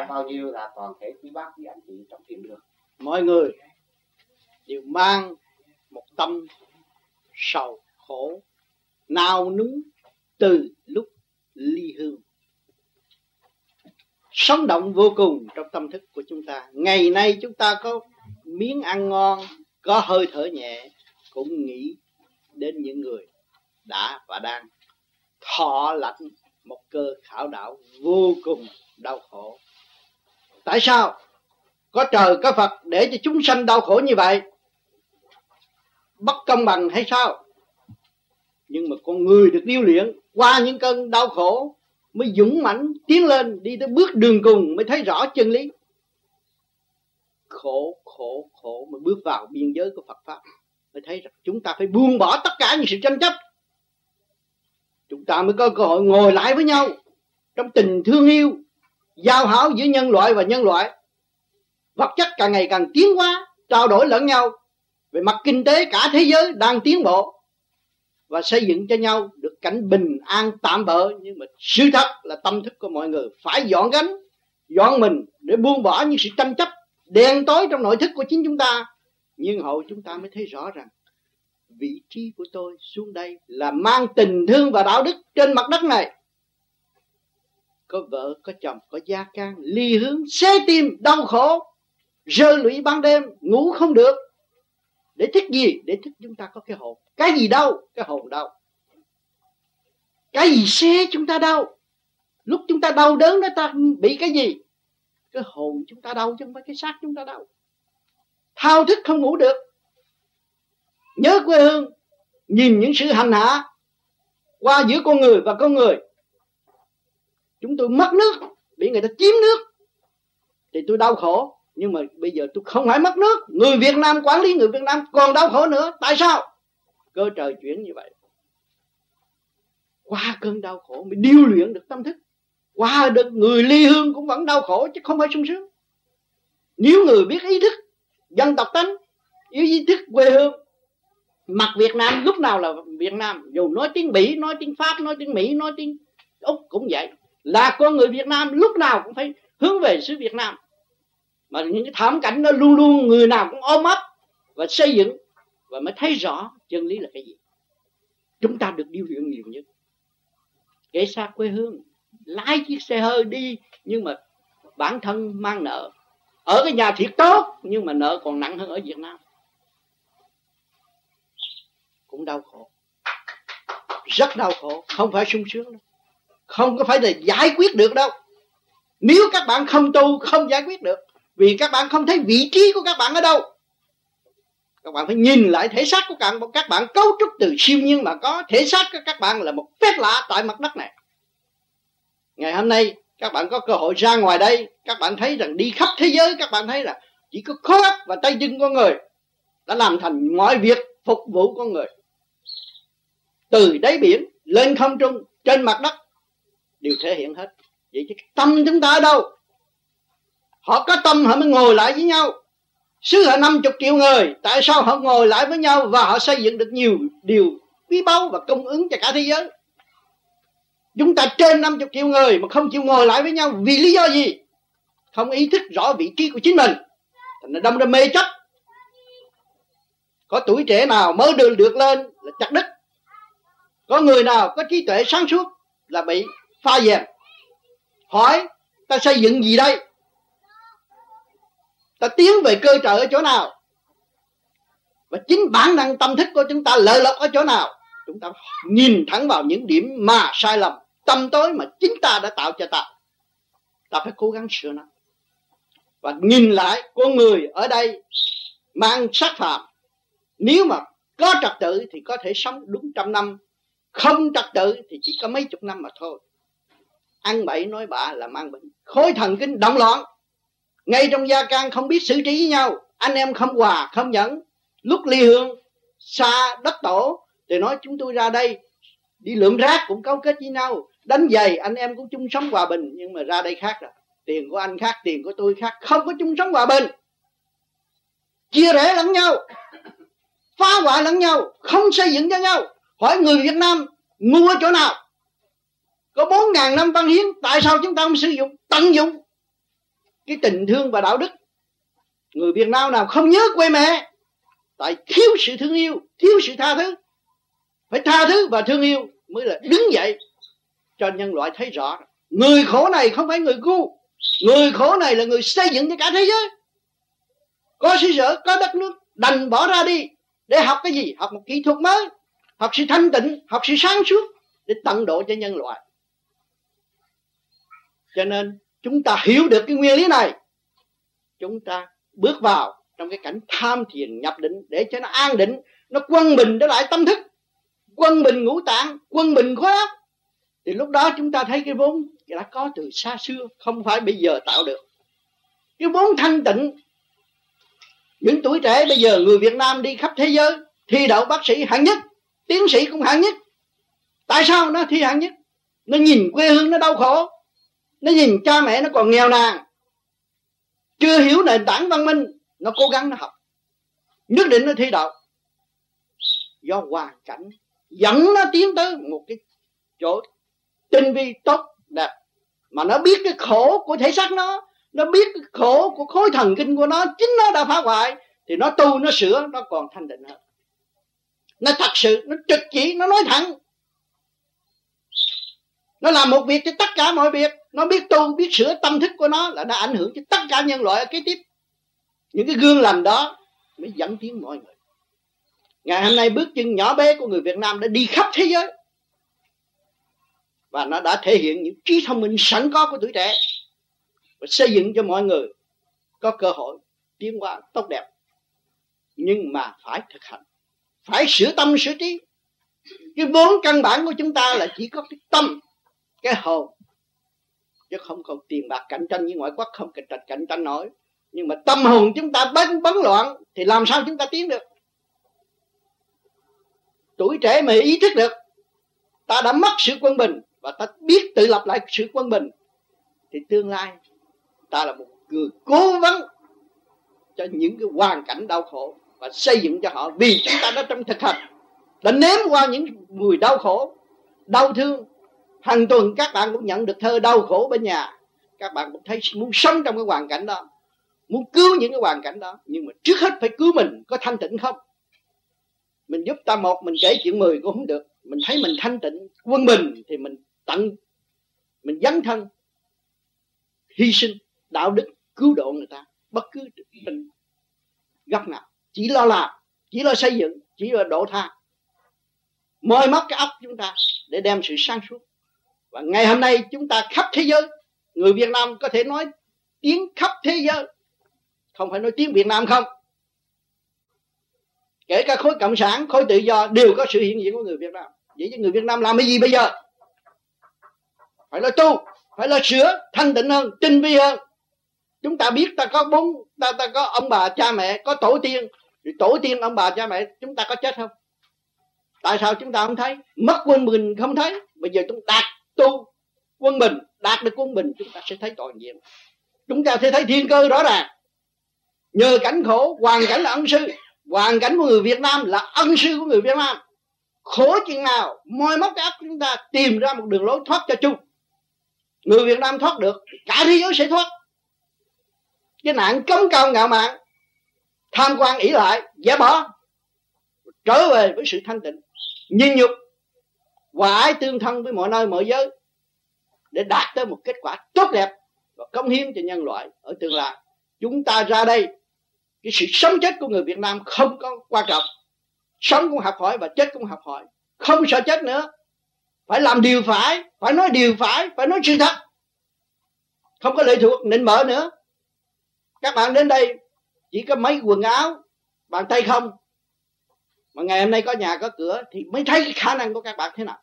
phải bao nhiêu là toàn thể quý bác, quý anh chị trong thiền đường. Mọi người đều mang một tâm sầu khổ, nao núng từ lúc ly hương. Sống động vô cùng trong tâm thức của chúng ta. Ngày nay chúng ta có miếng ăn ngon, có hơi thở nhẹ, cũng nghĩ đến những người đã và đang thọ lãnh một cơ khảo đạo vô cùng đau khổ tại sao? Có trời, có phật để cho chúng sanh đau khổ như vậy. Bất công bằng hay sao? Nhưng mà con người được điêu luyện, qua những cơn đau khổ mới dũng mãnh tiến lên, đi tới bước đường cùng mới thấy rõ chân lý. Khổ khổ khổ mới bước vào biên giới của Phật pháp, mới thấy rằng chúng ta phải buông bỏ tất cả những sự tranh chấp. Chúng ta mới có cơ hội ngồi lại với nhau trong tình thương yêu giao hảo giữa nhân loại và nhân loại. Vật chất càng ngày càng tiến hóa, trao đổi lẫn nhau. Về mặt kinh tế, cả thế giới đang tiến bộ. Và xây dựng cho nhau được cảnh bình an tạm bỡ nhưng mà sự thật là tâm thức của mọi người phải dọn gánh, dọn mình để buông bỏ những sự tranh chấp đen tối trong nội thức của chính chúng ta. Nhưng hậu chúng ta mới thấy rõ rằng vị trí của tôi xuống đây là mang tình thương và đạo đức trên mặt đất này có vợ, có chồng, có gia can, ly hướng xé tim, đau khổ, rơ lụy ban đêm, ngủ không được. Để thích gì? Để thích chúng ta có cái hồn. Cái gì đâu cái hồn đâu cái gì xé chúng ta đau? Lúc chúng ta đau đớn đó ta bị cái gì? Cái hồn chúng ta đau chứ không phải cái xác chúng ta đau. Thao thức không ngủ được. Nhớ quê hương, nhìn những sự hành hạ qua giữa con người và con người chúng tôi mất nước, bị người ta chiếm nước. Thì tôi đau khổ, nhưng mà bây giờ tôi không phải mất nước. Người Việt Nam quản lý người Việt Nam còn đau khổ nữa. Tại sao? Cơ trời chuyển như vậy. Qua cơn đau khổ mới điêu luyện được tâm thức. Qua được người ly hương cũng vẫn đau khổ, chứ không phải sung sướng. Nếu người biết ý thức, dân tộc tánh yếu ý thức quê hương, mặt Việt Nam lúc nào là Việt Nam, dù nói tiếng Bỉ, nói tiếng Pháp, nói tiếng Mỹ, nói tiếng Úc cũng vậy là con người Việt Nam lúc nào cũng phải hướng về xứ Việt Nam. Mà những cái thảm cảnh đó luôn luôn người nào cũng ôm ấp và xây dựng và mới thấy rõ chân lý là cái gì. Chúng ta được điều luyện nhiều nhất. Kể xa quê hương, lái chiếc xe hơi đi nhưng mà bản thân mang nợ. Ở cái nhà thiệt tốt nhưng mà nợ còn nặng hơn ở Việt Nam. Cũng đau khổ. Rất đau khổ. Không phải sung sướng đâu không có phải là giải quyết được đâu. Nếu các bạn không tu, không giải quyết được, vì các bạn không thấy vị trí của các bạn ở đâu. Các bạn phải nhìn lại thể xác của các bạn các bạn cấu trúc từ siêu nhiên mà có. Thể xác của các bạn là một phép lạ tại mặt đất này. Ngày hôm nay, các bạn có cơ hội ra ngoài đây. Các bạn thấy rằng đi khắp thế giới, các bạn thấy là chỉ có khối óc và tay chân con người đã làm thành mọi việc phục vụ con người. Từ đáy biển lên không trung, trên mặt đất đều thể hiện hết. Vậy chứ tâm chúng ta ở đâu? Họ có tâm, họ mới ngồi lại với nhau. Xứ họ năm chục triệu người, tại sao họ ngồi lại với nhau? Và họ xây dựng được nhiều điều quý báu và công ứng cho cả thế giới. Chúng ta trên năm chục triệu người mà không chịu ngồi lại với nhau, vì lý do gì? Không ý thức rõ vị trí của chính mình. Thành đâm ra mê chấp. Có tuổi trẻ nào mới được được lên là chặt đứt. Có người nào có trí tuệ sáng suốt là bị pha dẹp. Hỏi, ta xây dựng gì đây? Ta tiến về cơ trợ ở chỗ nào? Và chính bản năng tâm thức của chúng ta lợi lộc ở chỗ nào? Chúng ta nhìn thẳng vào những điểm mà sai lầm, tâm tối mà chính ta đã tạo cho ta. Ta phải cố gắng sửa nó. Và nhìn lại, con người ở đây mang sát phạm nếu mà có trật tự thì có thể sống đúng trăm năm, không trật tự thì chỉ có mấy chục năm mà thôi ăn bậy nói bạ là mang bệnh. Khối thần kinh động loạn. Ngay trong gia can không biết xử trí với nhau. Anh em không hòa, không nhẫn. Lúc ly hương, xa đất tổ, thì nói chúng tôi ra đây. Đi lượm rác cũng cấu kết với nhau. Đánh giày, anh em cũng chung sống hòa bình. Nhưng mà ra đây khác rồi. Tiền của anh khác, tiền của tôi khác. Không có chung sống hòa bình. Chia rẽ lẫn nhau. Phá hoại lẫn nhau. Không xây dựng cho nhau. Hỏi người việt nam ngu ở chỗ nào? Có bốn ngàn năm văn hiến, tại sao chúng ta không sử dụng, tận dụng cái tình thương và đạo đức? Người Việt Nam nào không nhớ quê mẹ, tại thiếu sự thương yêu, thiếu sự tha thứ. Phải tha thứ và thương yêu mới là đứng dậy cho nhân loại thấy rõ. Người khổ này không phải người ngu, người khổ này là người xây dựng cho cả thế giới. Có xứ sở, có đất nước, đành bỏ ra đi để học cái gì? Học một kỹ thuật mới, học sự thanh tịnh, học sự sáng suốt để tận độ cho nhân loại cho nên chúng ta hiểu được cái nguyên lý này. Chúng ta bước vào trong cái cảnh tham thiền nhập định để cho nó an định, nó quân bình trở lại tâm thức. Quân bình ngũ tạng, quân bình khối óc. Thì lúc đó chúng ta thấy cái vốn đã có từ xa xưa, không phải bây giờ tạo được. Cái vốn thanh tịnh, những tuổi trẻ bây giờ người Việt Nam đi khắp thế giới, thi đậu bác sĩ hạng nhất, tiến sĩ cũng hạng nhất. Tại sao nó thi hạng nhất? Nó nhìn quê hương nó đau khổ nó nhìn cha mẹ nó còn nghèo nàn. Chưa hiểu nền tảng văn minh, nó cố gắng nó học. Nhất định nó thi đậu. Do hoàn cảnh dẫn nó tiến tới một cái chỗ tinh vi tốt, đẹp. Mà nó biết cái khổ của thể xác nó nó biết cái khổ của khối thần kinh của nó, chính nó đã phá hoại, thì nó tu, nó sửa, nó còn thanh định hơn. Nó thật sự, nó trực chỉ, nó nói thẳng nó làm một việc cho tất cả mọi việc. Nó biết tu, biết sửa tâm thức của nó là đã ảnh hưởng cho tất cả nhân loại ở kế tiếp. Những cái gương lành đó mới dẫn tiến mọi người. Ngày hôm nay bước chân nhỏ bé của người Việt Nam đã đi khắp thế giới. Và nó đã thể hiện những trí thông minh sẵn có của tuổi trẻ. Và xây dựng cho mọi người có cơ hội tiến hóa tốt đẹp. Nhưng mà phải thực hành. Phải sửa tâm, sửa trí. Cái vốn căn bản của chúng ta là chỉ có cái tâm cái hồn. Chứ không còn tiền bạc cạnh tranh với ngoại quốc, không cạnh tranh cạnh tranh nổi. Nhưng mà tâm hồn chúng ta bấn bấn loạn, thì làm sao chúng ta tiến được? Tuổi trẻ mà ý thức được, ta đã mất sự quân bình và ta biết tự lập lại sự quân bình, thì tương lai ta là một người cố vấn cho những cái hoàn cảnh đau khổ và xây dựng cho họ vì chúng ta đã trong thực hành. Đã nếm qua những mùi đau khổ, đau thương hàng tuần các bạn cũng nhận được thơ đau khổ bên nhà. Các bạn cũng thấy muốn sống trong cái hoàn cảnh đó, muốn cứu những cái hoàn cảnh đó. Nhưng mà trước hết phải cứu mình, có thanh tịnh không? Mình giúp ta một, mình kể chuyện mười cũng không được. Mình thấy mình thanh tịnh, quân bình thì mình tận, mình dấn thân, hy sinh đạo đức cứu độ người ta. Bất cứ tình góc nào, chỉ lo làm, chỉ lo xây dựng, chỉ lo độ tha. Moi móc cái óc chúng ta để đem sự sáng suốt và ngày hôm nay chúng ta khắp thế giới, người Việt Nam có thể nói tiếng khắp thế giới. Không phải nói tiếng Việt Nam không. Kể cả khối cộng sản, khối tự do đều có sự hiện diện của người Việt Nam. Vậy chứ người Việt Nam làm cái gì bây giờ? Phải là tu, phải là sửa, thanh tịnh hơn, tinh vi hơn. Chúng ta biết ta có bốn, ta ta có ông bà, cha mẹ, có tổ tiên. Thì tổ tiên, ông bà, cha mẹ, chúng ta có chết không? Tại sao chúng ta không thấy? Mất quên mình không thấy. Bây giờ chúng đạt tu quân bình, đạt được quân bình, chúng ta sẽ thấy toàn diện chúng ta sẽ thấy thiên cơ rõ ràng. Nhờ cảnh khổ, hoàn cảnh là ân sư. Hoàn cảnh của người Việt Nam là ân sư của người Việt Nam. Khổ chuyện nào, moi móc cái óc chúng ta, tìm ra một đường lối thoát cho chung. Người Việt Nam thoát được, cả thế giới sẽ thoát. Cái nạn cấm cao ngạo mạn, tham quan ỷ lại, giả bỏ, trở về với sự thanh tịnh nhìn nhục hòa ái tương thân với mọi nơi, mọi giới, để đạt tới một kết quả tốt đẹp và công hiến cho nhân loại ở tương lai. Chúng ta ra đây, cái sự sống chết của người Việt Nam không có quan trọng. Sống cũng học hỏi và chết cũng học hỏi. Không sợ chết nữa. Phải làm điều phải phải nói điều phải phải nói sự thật. Không có lệ thuộc nịnh mở nữa. Các bạn đến đây, chỉ có mấy quần áo bàn tay không? Mà ngày hôm nay có nhà có cửa thì mới thấy cái khả năng của các bạn thế nào.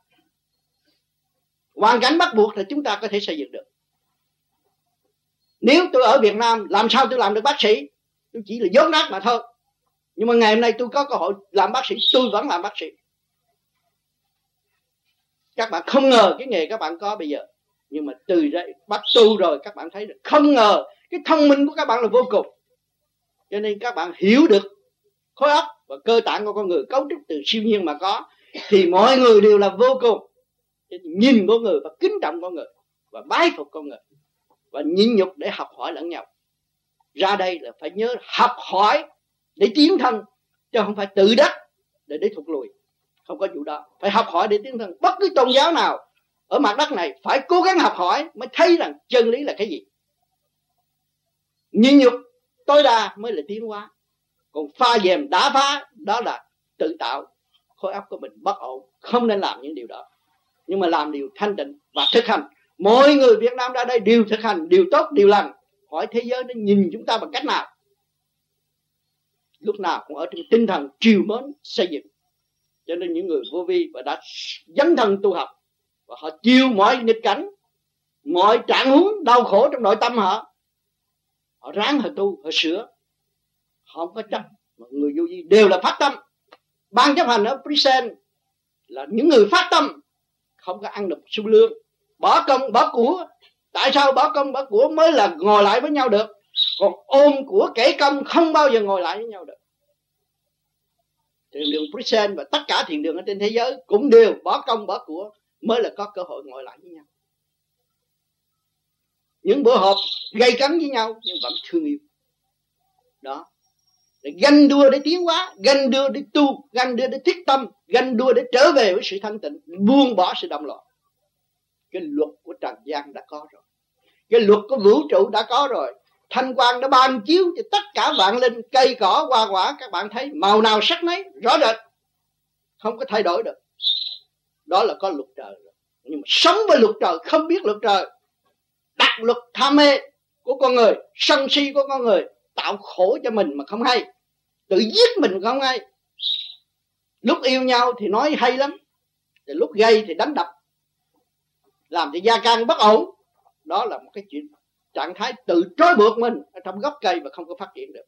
Hoàn cảnh bắt buộc thì chúng ta có thể xây dựng được. Nếu tôi ở Việt Nam, làm sao tôi làm được bác sĩ? Tôi chỉ là dốt nát mà thôi. Nhưng mà ngày hôm nay tôi có cơ hội làm bác sĩ, tôi vẫn làm bác sĩ. Các bạn không ngờ cái nghề các bạn có bây giờ. Nhưng mà từ đây, bắt tu rồi, các bạn thấy được. Không ngờ, cái thông minh của các bạn là vô cùng. Cho nên các bạn hiểu được khối óc và cơ tạng của con người cấu trúc từ siêu nhiên mà có, thì mọi người đều là vô cùng. Nhìn con người và kính trọng con người và bái phục con người và nhịn nhục để học hỏi lẫn nhau. Ra đây là phải nhớ học hỏi để tiến thân, chứ không phải tự đắc để để thụt lùi. Không có vụ đó. Phải học hỏi để tiến thân. Bất cứ tôn giáo nào ở mặt đất này phải cố gắng học hỏi mới thấy rằng chân lý là cái gì. Nhịn nhục tối đa mới là tiến hóa còn pha dèm đá phá, đó là tự tạo khối óc của mình bất ổn, không nên làm những điều đó. Nhưng mà làm điều thanh tịnh và thực hành. Mỗi người Việt Nam ra đây đều thực hành, điều tốt, điều lành. Hỏi thế giới nó nhìn chúng ta bằng cách nào? Lúc nào cũng ở trong tinh thần triều mến, xây dựng. Cho nên những người vô vi và đã dấn thân tu học và họ chiêu mọi nghịch cảnh, mọi trạng huống đau khổ trong nội tâm họ họ ráng họ tu, họ sửa họ không có chấp. Mọi người vô vi đều là phát tâm. Ban chấp hành ở prison là những người phát tâm. Không có ăn được xu lương. Bỏ công, bỏ của. Tại sao bỏ công, bỏ của? Mới là ngồi lại với nhau được. Còn ôm của kể công không bao giờ ngồi lại với nhau được. Thiền đường prison và tất cả thiền đường ở trên thế giới cũng đều bỏ công, bỏ của. Mới là có cơ hội ngồi lại với nhau. Những bữa họp gây cấn với nhau nhưng vẫn thương yêu. Đó ganh đua để tiến hóa, ganh đua để tu, ganh đua để thiết tâm, ganh đua để trở về với sự thanh tịnh, buông bỏ sự động loạn. Cái luật của trần gian đã có rồi. Cái luật của vũ trụ đã có rồi. Thanh quang đã ban chiếu cho tất cả vạn linh, cây cỏ, hoa quả, các bạn thấy, màu nào sắc nấy, rõ rệt. Không có thay đổi được. Đó là có luật trời rồi. nhưng mà sống với luật trời, không biết luật trời. Đặt luật tham mê của con người, sân si của con người tạo khổ cho mình mà không hay. Tự giết mình không hay. Lúc yêu nhau thì nói hay lắm thì lúc gây thì đánh đập. Làm cho gia can bất ổn. Đó là một cái chuyện, trạng thái tự trói buộc mình ở trong gốc cây và không có phát triển được.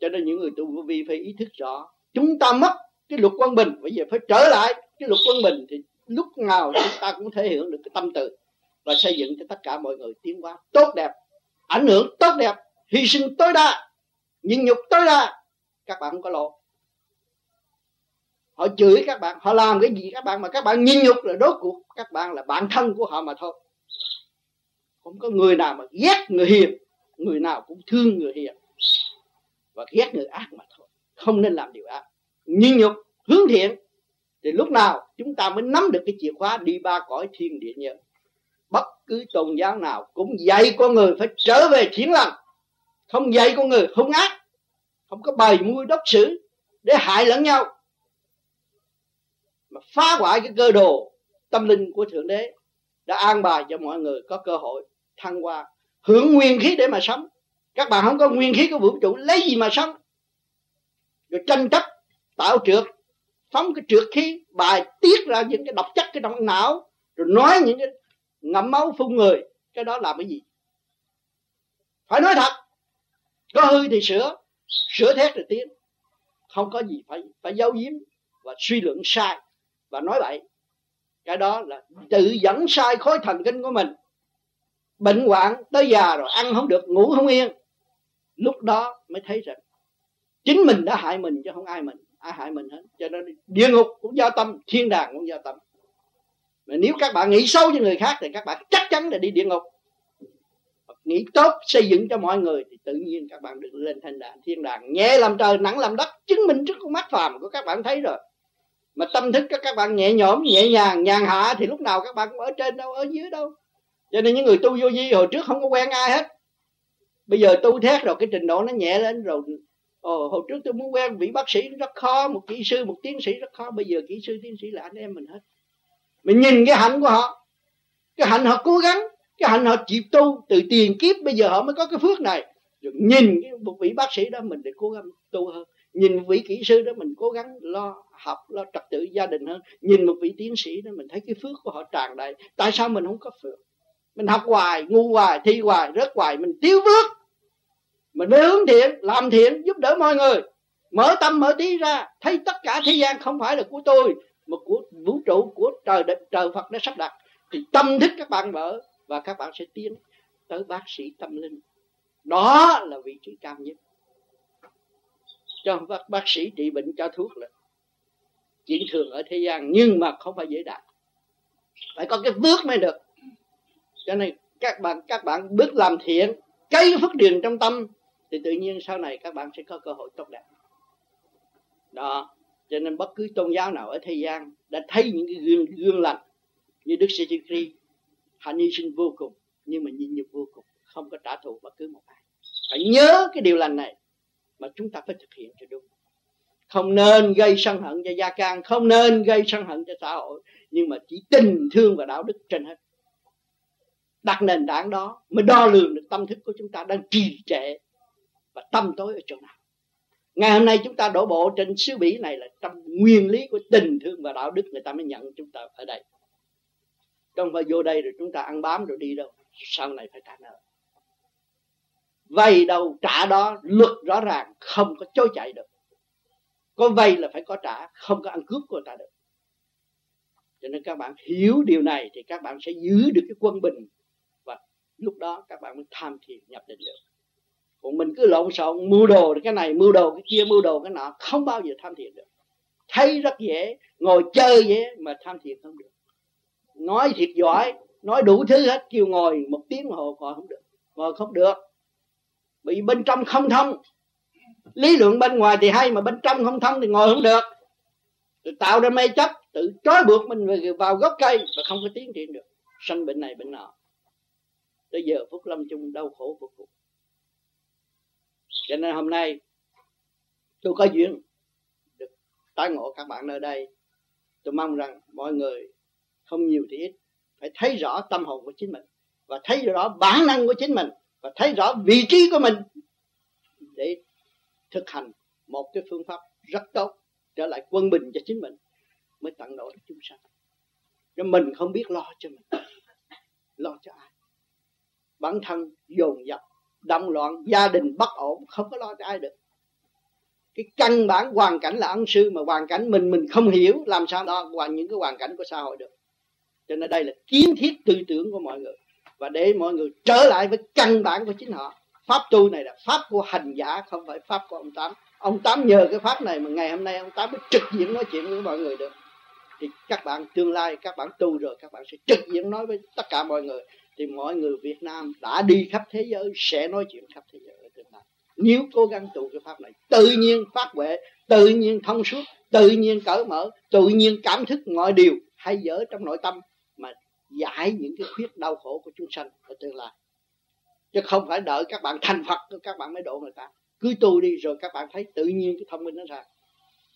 Cho nên những người tu vô vi phải ý thức rõ, chúng ta mất cái luật quân bình, bây giờ phải trở lại cái luật quân bình thì lúc nào chúng ta cũng thể hiện được cái tâm từ và xây dựng cho tất cả mọi người tiến hóa tốt đẹp, ảnh hưởng tốt đẹp hy sinh tối đa, nhịn nhục tối đa, các bạn không có lộ họ chửi các bạn, họ làm cái gì các bạn mà các bạn nhịn nhục là đốt cuộc. Các bạn là bạn thân của họ mà thôi. Không có người nào mà ghét người hiền, người nào cũng thương người hiền và ghét người ác mà thôi. Không nên làm điều ác. Nhịn nhục, hướng thiện, thì lúc nào chúng ta mới nắm được cái chìa khóa đi ba cõi thiên địa nhân bất cứ tôn giáo nào cũng dạy con người phải trở về thiện lành không dạy con người hung ác. Không có bày mưu đốc xử để hại lẫn nhau. Mà phá hoại cái cơ đồ tâm linh của thượng đế đã an bài cho mọi người có cơ hội thăng hoa, hưởng nguyên khí để mà sống. Các bạn không có nguyên khí của vũ trụ, lấy gì mà sống? Rồi tranh chấp, tạo trượt, phóng cái trượt khí, bài tiết ra những cái độc chất, cái trong não, rồi nói những cái ngậm máu phun người. Cái đó làm cái gì? Phải nói thật có hư thì sửa sửa thét rồi tiến. Không có gì phải phải giấu giếm và suy luận sai. Và nói vậy cái đó là tự dẫn sai khối thần kinh của mình. Bệnh hoạn tới già rồi, ăn không được, ngủ không yên. Lúc đó mới thấy rằng, chính mình đã hại mình chứ không ai mình, ai hại mình hết. Cho nên địa ngục cũng do tâm, thiên đàng cũng do tâm. Mà nếu các bạn nghĩ xấu cho người khác thì các bạn chắc chắn là đi địa ngục nghĩ tốt xây dựng cho mọi người thì tự nhiên các bạn được lên thành đàn thiên đàng nhẹ làm trời nặng làm đất chứng minh trước con mắt phàm của các bạn thấy rồi. Mà tâm thức các các bạn nhẹ nhõm nhẹ nhàng nhàn hạ thì lúc nào các bạn cũng ở trên đâu ở dưới đâu. Cho nên những người tu vô vi hồi trước không có quen ai hết. Bây giờ tu thét rồi cái trình độ nó nhẹ lên rồi. Ồ, hồi trước tôi muốn quen vị bác sĩ rất khó một kỹ sư một tiến sĩ rất khó bây giờ kỹ sư tiến sĩ là anh em mình hết. Mình nhìn cái hạnh của họ. Cái hạnh họ cố gắng cái hạnh họ chịu tu từ tiền kiếp bây giờ họ mới có cái phước này. Rồi nhìn một vị bác sĩ đó mình để cố gắng tu hơn. Nhìn một vị kỹ sư đó mình cố gắng lo học, lo trật tự gia đình hơn. Nhìn một vị tiến sĩ đó mình thấy cái phước của họ tràn đầy. Tại sao mình không có phước? Mình học hoài, ngu hoài, thi hoài, rớt hoài, mình thiếu phước. Mình mới hướng thiện, làm thiện, giúp đỡ mọi người. Mở tâm, mở trí ra. Thấy tất cả thế gian không phải là của tôi, mà của vũ trụ, của trời đất, trời Phật đã sắp đặt. Thì tâm thức các bạn mở và các bạn sẽ tiến tới bác sĩ tâm linh. Đó là vị trí cao nhất. Cho bác, bác sĩ trị bệnh cho thuốc là chuyện thường ở thế gian nhưng mà không phải dễ đạt. Phải có cái bước mới được. Cho nên các bạn các bạn bước làm thiện cây phước điền trong tâm thì tự nhiên sau này các bạn sẽ có cơ hội tốt đẹp. Đó cho nên bất cứ tôn giáo nào ở thế gian đã thấy những cái gương gương lành như đức sư Kri hạnh hy sinh vô cùng, nhưng mà nhịn nhục vô cùng, không có trả thù bất cứ một ai. Phải nhớ cái điều lành này mà chúng ta phải thực hiện cho đúng. Không nên gây sân hận cho gia can, không nên gây sân hận cho xã hội, nhưng mà chỉ tình thương và đạo đức trên hết. Đặt nền tảng đó mới đo lường được tâm thức của chúng ta đang trì trệ và tâm tối ở chỗ nào. Ngày hôm nay chúng ta đổ bộ trên xứ bỉ này là trong nguyên lý của tình thương và đạo đức, người ta mới nhận chúng ta ở đây không phải vô đây rồi chúng ta ăn bám rồi đi đâu, sau này phải trả nợ. Vay đâu, trả đó, luật rõ ràng, không có chối chạy được. Có vay là phải có trả, không có ăn cướp của người ta được. Cho nên các bạn hiểu điều này thì các bạn sẽ giữ được cái quân bình. Và lúc đó các bạn mới tham thiền, nhập định được còn mình cứ lộn xộn, mưu đồ cái này, mưu đồ cái kia, mưu đồ cái nọ, không bao giờ tham thiền được. Thấy rất dễ, ngồi chơi dễ mà tham thiền không được nói thiệt giỏi, nói đủ thứ hết, kêu ngồi một tiếng hồ ngồi không được, ngồi không được. Bị bên trong không thông. Lý luận bên ngoài thì hay mà bên trong không thông thì ngồi không được. Tự tạo ra mê chấp, tự trói buộc mình vào gốc cây và không có tiến triển được. Sanh bệnh này bệnh nọ. Tới giờ phút lâm chung đau khổ vô cùng. Cho nên hôm nay tôi có duyên được tái ngộ các bạn nơi đây. Tôi mong rằng mọi người không nhiều thì ít. Phải thấy rõ tâm hồn của chính mình và thấy rõ bản năng của chính mình và thấy rõ vị trí của mình để thực hành một cái phương pháp rất tốt, trở lại quân bình cho chính mình mới tận độ được chúng sanh. Cho mình không biết lo cho mình, lo cho ai. Bản thân dồn dập động loạn, gia đình bất ổn, không có lo cho ai được. Cái căn bản, hoàn cảnh là ân sư mà hoàn cảnh mình mình không hiểu làm sao đó hoàn những cái hoàn cảnh của xã hội được cho nên đây là kiến thiết tư tưởng của mọi người. Và để mọi người trở lại với căn bản của chính họ. Pháp tu này là pháp của hành giả, không phải pháp của ông tám. Ông tám nhờ cái pháp này mà ngày hôm nay ông tám mới trực diện nói chuyện với mọi người được. Thì các bạn tương lai, các bạn tu rồi, các bạn sẽ trực diện nói với tất cả mọi người. Thì mọi người Việt Nam đã đi khắp thế giới, sẽ nói chuyện khắp thế giới ở tương lai nếu cố gắng tu cái pháp này, tự nhiên phát huệ, tự nhiên thông suốt, tự nhiên cởi mở, tự nhiên cảm thức mọi điều, hay dở trong nội tâm giải những cái khuyết đau khổ của chúng sanh ở tương lai. Chứ không phải đợi các bạn thành Phật, các bạn mới độ người ta. Cứ tu đi rồi các bạn thấy tự nhiên cái thông minh nó ra.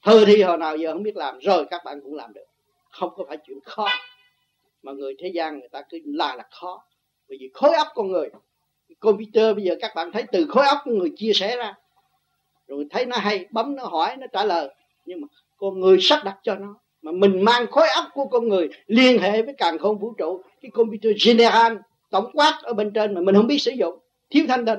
Thơ thi hồi nào giờ không biết làm, rồi các bạn cũng làm được. Không có phải chuyện khó. Mà người thế gian người ta cứ là là khó. Bởi vì khối óc con người computer bây giờ các bạn thấy từ khối óc con người chia sẻ ra. Rồi thấy nó hay, bấm nó hỏi, nó trả lời. Nhưng mà con người sắp đặt cho nó mà mình mang khối óc của con người liên hệ với càng không vũ trụ, cái computer general, tổng quát ở bên trên mà mình không biết sử dụng, thiếu thanh tịnh.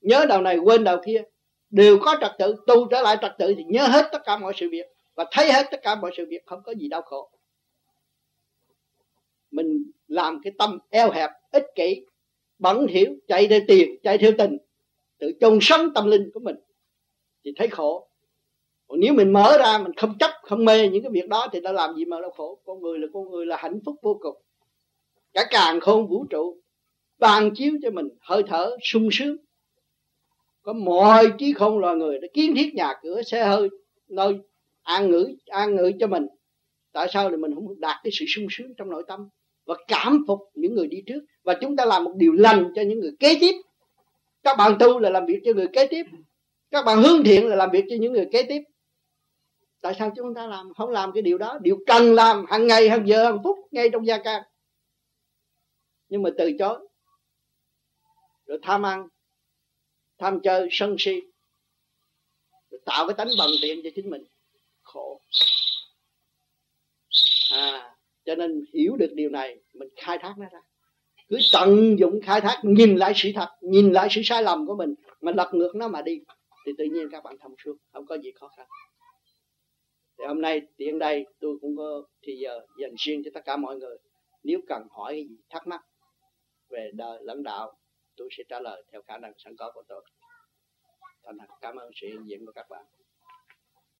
Nhớ đầu này quên đầu kia, đều có trật tự, tu trở lại trật tự thì nhớ hết tất cả mọi sự việc và thấy hết tất cả mọi sự việc, không có gì đau khổ. Mình làm cái tâm eo hẹp, ích kỷ, bẩn thiểu chạy theo tiền, chạy theo tình, tự chôn sống tâm linh của mình thì thấy khổ còn nếu mình mở ra, mình không chấp, không mê những cái việc đó thì đã làm gì mà đau khổ. Con người là con người là hạnh phúc vô cùng. Cả càng khôn vũ trụ, ban chiếu cho mình hơi thở sung sướng. Có mọi trí khôn loài người đã kiến thiết nhà cửa, xe hơi nơi an ngữ an ngữ cho mình. Tại sao thì mình không đạt cái sự sung sướng trong nội tâm và cảm phục những người đi trước? Và chúng ta làm một điều lành cho những người kế tiếp. Các bạn tu là làm việc cho người kế tiếp. Các bạn hướng thiện là làm việc cho những người kế tiếp tại sao chúng ta làm, không làm cái điều đó? Điều cần làm hàng ngày, hàng giờ, hàng phút, ngay trong gia can. Nhưng mà từ chối. Rồi tham ăn, tham chơi, sân si. Rồi tạo cái tánh bằng tiện cho chính mình. Khổ. À cho nên hiểu được điều này, mình khai thác nó ra. Cứ tận dụng khai thác, nhìn lại sự thật, nhìn lại sự sai lầm của mình, mà lật ngược nó mà đi, thì tự nhiên các bạn thông suốt không có gì khó khăn thì hôm nay tiện đây tôi cũng có thì giờ dành riêng cho tất cả mọi người. Nếu cần hỏi gì, thắc mắc về đời lãnh đạo, tôi sẽ trả lời theo khả năng sẵn có của tôi. Thành cảm ơn sự hiện diện của các bạn.